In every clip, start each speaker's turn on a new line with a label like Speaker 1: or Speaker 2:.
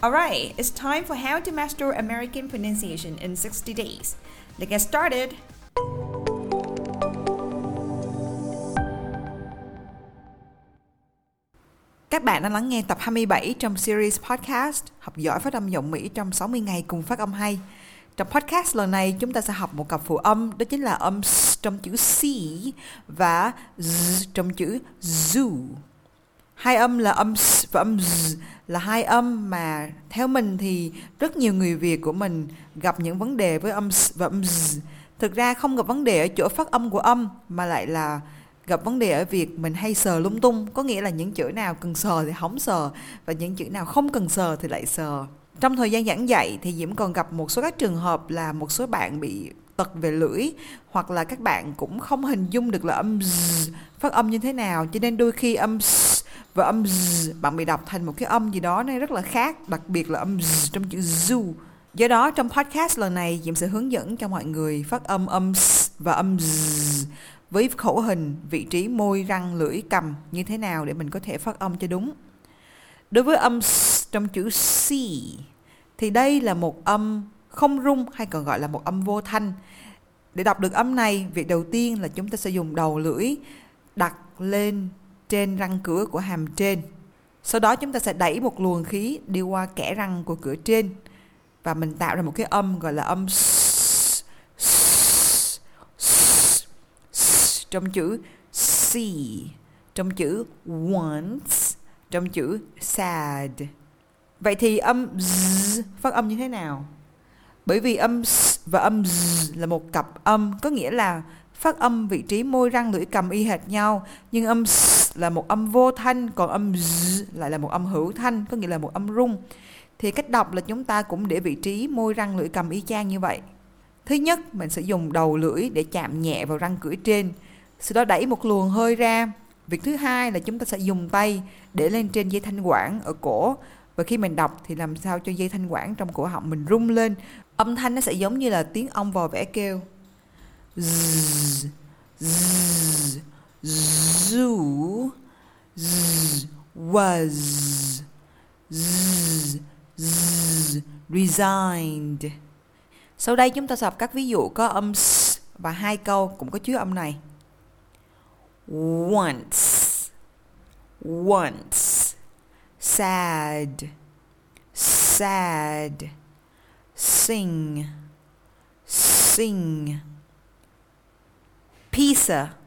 Speaker 1: Alright, it's time for how to master American pronunciation in 60 days. Let's get started! Các bạn đang lắng nghe tập 27 trong series podcast Học giỏi phát âm giọng Mỹ trong 60 ngày cùng phát âm hay. Trong podcast lần này chúng ta sẽ học một cặp phụ âm đó chính là âm s trong chữ C và z trong chữ zoo. Hai âm là âm s và âm z là hai âm mà theo mình thì rất nhiều người Việt của mình gặp những vấn đề với âm s và âm z. Thực ra không gặp vấn đề ở chỗ phát âm của âm mà lại là gặp vấn đề ở việc mình hay sờ lung tung. Có nghĩa là những chữ nào cần sờ thì hóng sờ và những chữ nào không cần sờ thì lại sờ. Trong thời gian giảng dạy thì diễm còn gặp một số các trường hợp là một số bạn bị tật về lưỡi hoặc là các bạn cũng không hình dung được là âm z, phát âm như thế nào. Cho nên đôi khi âm z và âm z, bạn bị đọc thành một cái âm gì đó này rất là khác đặc biệt là âm z trong chữ zoo do đó trong podcast lần này diệm sẽ hướng dẫn cho mọi người phát âm âm s và âm z với khẩu hình vị trí môi răng lưỡi cầm như thế nào để mình có thể phát âm cho đúng. Đối với âm s trong chữ c thì đây là một âm không rung hay còn gọi là một âm vô thanh. Để đọc được âm này việc đầu tiên là chúng ta sẽ dùng đầu lưỡi đặt lên trên răng cửa của hàm trên sau đó chúng ta sẽ đẩy một luồng khí đi qua kẽ răng của cửa trên và mình tạo ra một cái âm gọi là âm trong chữ C, trong chữ once, trong chữ sad. Vậy thì âm z phát âm như thế nào? Bởi vì âm s và âm z là một cặp âm có nghĩa là phát âm vị trí môi răng lưỡi cầm y hệt nhau nhưng âm s là một âm vô thanh còn âm z lại là một âm hữu thanh có nghĩa là một âm rung. Thì cách đọc là chúng ta cũng để vị trí môi răng lưỡi cầm y chang như vậy. Thứ nhất mình sẽ dùng đầu lưỡi để chạm nhẹ vào răng cửa trên sau đó đẩy một luồng hơi ra. Việc thứ hai là chúng ta sẽ dùng tay để lên trên dây thanh quản ở cổ. Và khi mình đọc thì làm sao cho dây thanh quản trong cổ họng mình rung lên. Âm thanh nó sẽ giống như là tiếng ong vò vẽ kêu. Z, z, zoo, z, was, z, z, resigned. Sau đây chúng ta sẽ học các ví dụ có âm s và hai câu cũng có chứa âm này. Once, once, sad, sad, sing, sing. Pizza.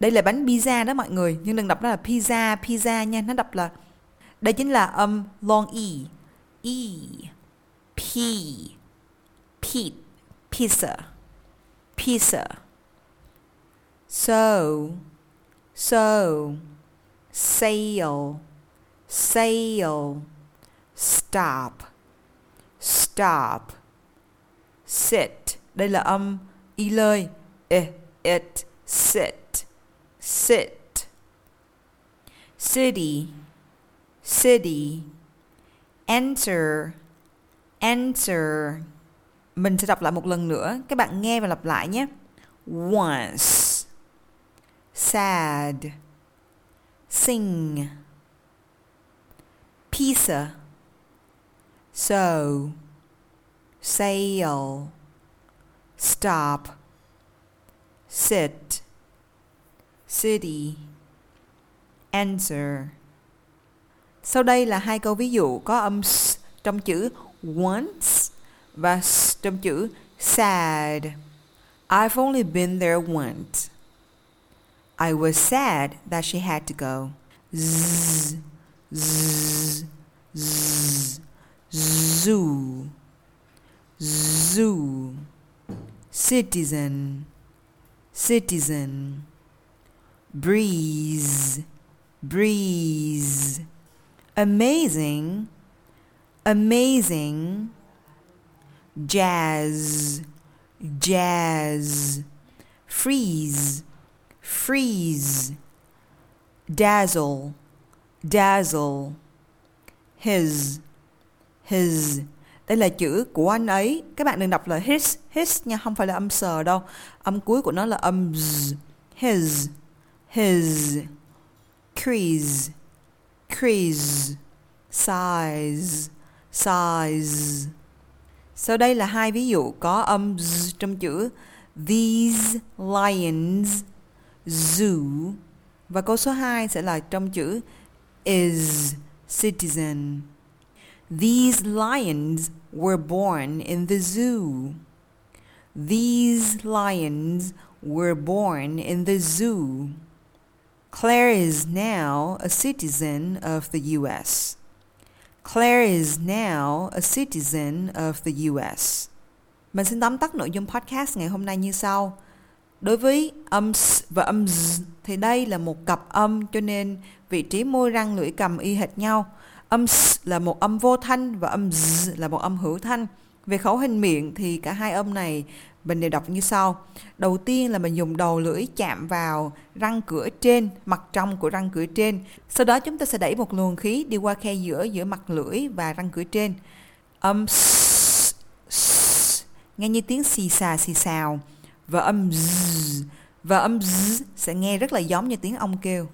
Speaker 1: Đây là bánh pizza đó mọi người, nhưng đừng đọc đó là pizza, pizza nha, nó đọc là đây chính là âm long e. E, p, p pizza, pizza. So, so, sail, sail, stop, stop, sit. Đây là âm y lơi. It, it, sit, sit. City, city. Enter, enter. Mình sẽ đọc lại một lần nữa. Các bạn nghe và lặp lại nhé. Once, sad, sing, pizza, so, sail, stop, sit, city, answer. Sau đây là hai câu ví dụ có âm s trong chữ once và s trong chữ sad. I've only been there once. I was sad that she had to go. Z, z, z, zoo, zoo, citizen, citizen, breeze, breeze, amazing, amazing, jazz, jazz, freeze, freeze, dazzle, dazzle, his, his. Đây là chữ của anh ấy. Các bạn đừng đọc là his, his nha, không phải là âm sờ đâu. Âm cuối của nó là âm z. His, his, crease, crease, size, size. Sau đây là hai ví dụ có âm z trong chữ These lions zoo và câu số 2 sẽ là trong chữ is citizen. These lions were born in the zoo. These lions were born in the zoo. Claire is now a citizen of the US. Claire is now a citizen of the US. Mình xin tóm tắt nội dung podcast ngày hôm nay như sau. Đối với âm s và âm z thì đây là một cặp âm cho nên vị trí môi, răng, lưỡi, cầm y hệt nhau. Âm s là một âm vô thanh và âm z là một âm hữu thanh. Về khẩu hình miệng thì cả hai âm này mình đều đọc như sau. Đầu tiên là mình dùng đầu lưỡi chạm vào răng cửa trên, mặt trong của răng cửa trên. Sau đó chúng ta sẽ đẩy một luồng khí đi qua khe giữa giữa mặt lưỡi và răng cửa trên. Âm s, s nghe như tiếng xì xà xì xào và âm z và âm z sẽ nghe rất là giống như tiếng ong kêu.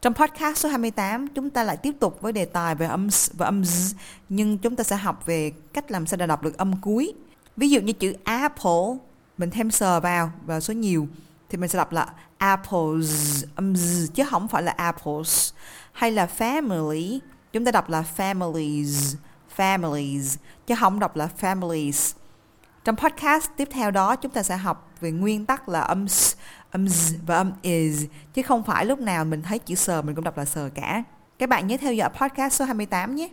Speaker 1: Trong podcast số 28, chúng ta lại tiếp tục với đề tài về âm s và âm z, nhưng chúng ta sẽ học về cách làm sao để đọc được âm cuối. Ví dụ như chữ apple, mình thêm sờ vào và số nhiều thì mình sẽ đọc là apples âm z chứ không phải là apples. Hay là family, chúng ta đọc là families, families chứ không đọc là families. Trong podcast tiếp theo đó chúng ta sẽ học về nguyên tắc là âm s, âm z và âm is chứ không phải lúc nào mình thấy chữ sờ mình cũng đọc là sờ cả. Các bạn nhớ theo dõi podcast số 28 nhé.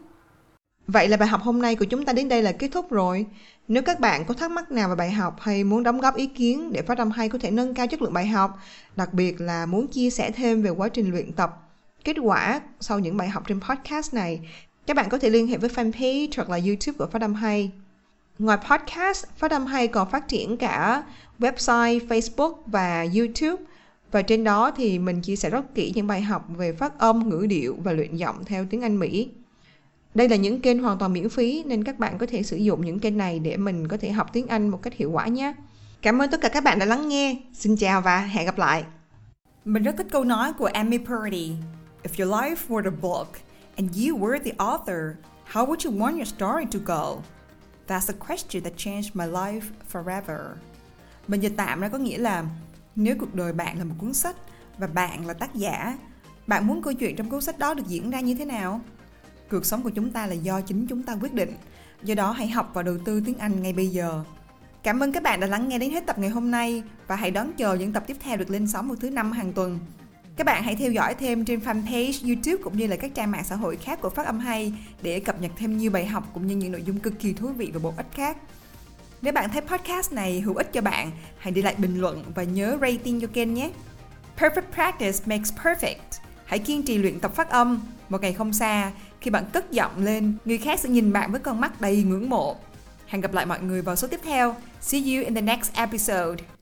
Speaker 1: Vậy là bài học hôm nay của chúng ta đến đây là kết thúc rồi. Nếu các bạn có thắc mắc nào về bài học hay muốn đóng góp ý kiến để phát âm hay có thể nâng cao chất lượng bài học, đặc biệt là muốn chia sẻ thêm về quá trình luyện tập, kết quả sau những bài học trên podcast này, các bạn có thể liên hệ với fanpage hoặc là YouTube của Phát âm hay. Ngoài podcast, Phát âm hay còn phát triển cả website, Facebook và YouTube. Và trên đó thì mình chia sẻ rất kỹ những bài học về phát âm, ngữ điệu và luyện giọng theo tiếng Anh Mỹ. Đây là những kênh hoàn toàn miễn phí nên các bạn có thể sử dụng những kênh này để mình có thể học tiếng Anh một cách hiệu quả nhé. Cảm ơn tất cả các bạn đã lắng nghe. Xin chào và hẹn gặp lại. Mình rất thích câu nói của Amy Purdy. If your life were a book and you were the author, how would you want your story to go? That's a question that changed my life forever. Mình dịch tạm ra có nghĩa là nếu cuộc đời bạn là một cuốn sách và bạn là tác giả, bạn muốn câu chuyện trong cuốn sách đó được diễn ra như thế nào? Cuộc sống của chúng ta là do chính chúng ta quyết định. Do đó hãy học và đầu tư tiếng Anh ngay bây giờ. Cảm ơn các bạn đã lắng nghe đến hết tập ngày hôm nay và hãy đón chờ những tập tiếp theo được lên sóng vào thứ năm hàng tuần. Các bạn hãy theo dõi thêm trên fanpage, YouTube cũng như là các trang mạng xã hội khác của Phát âm hay để cập nhật thêm nhiều bài học cũng như những nội dung cực kỳ thú vị và bổ ích khác. Nếu bạn thấy podcast này hữu ích cho bạn, hãy để lại bình luận và nhớ rating cho kênh nhé. Perfect practice makes perfect. Hãy kiên trì luyện tập phát âm. Một ngày không xa, khi bạn cất giọng lên, người khác sẽ nhìn bạn với con mắt đầy ngưỡng mộ. Hẹn gặp lại mọi người vào số tiếp theo. See you in the next episode.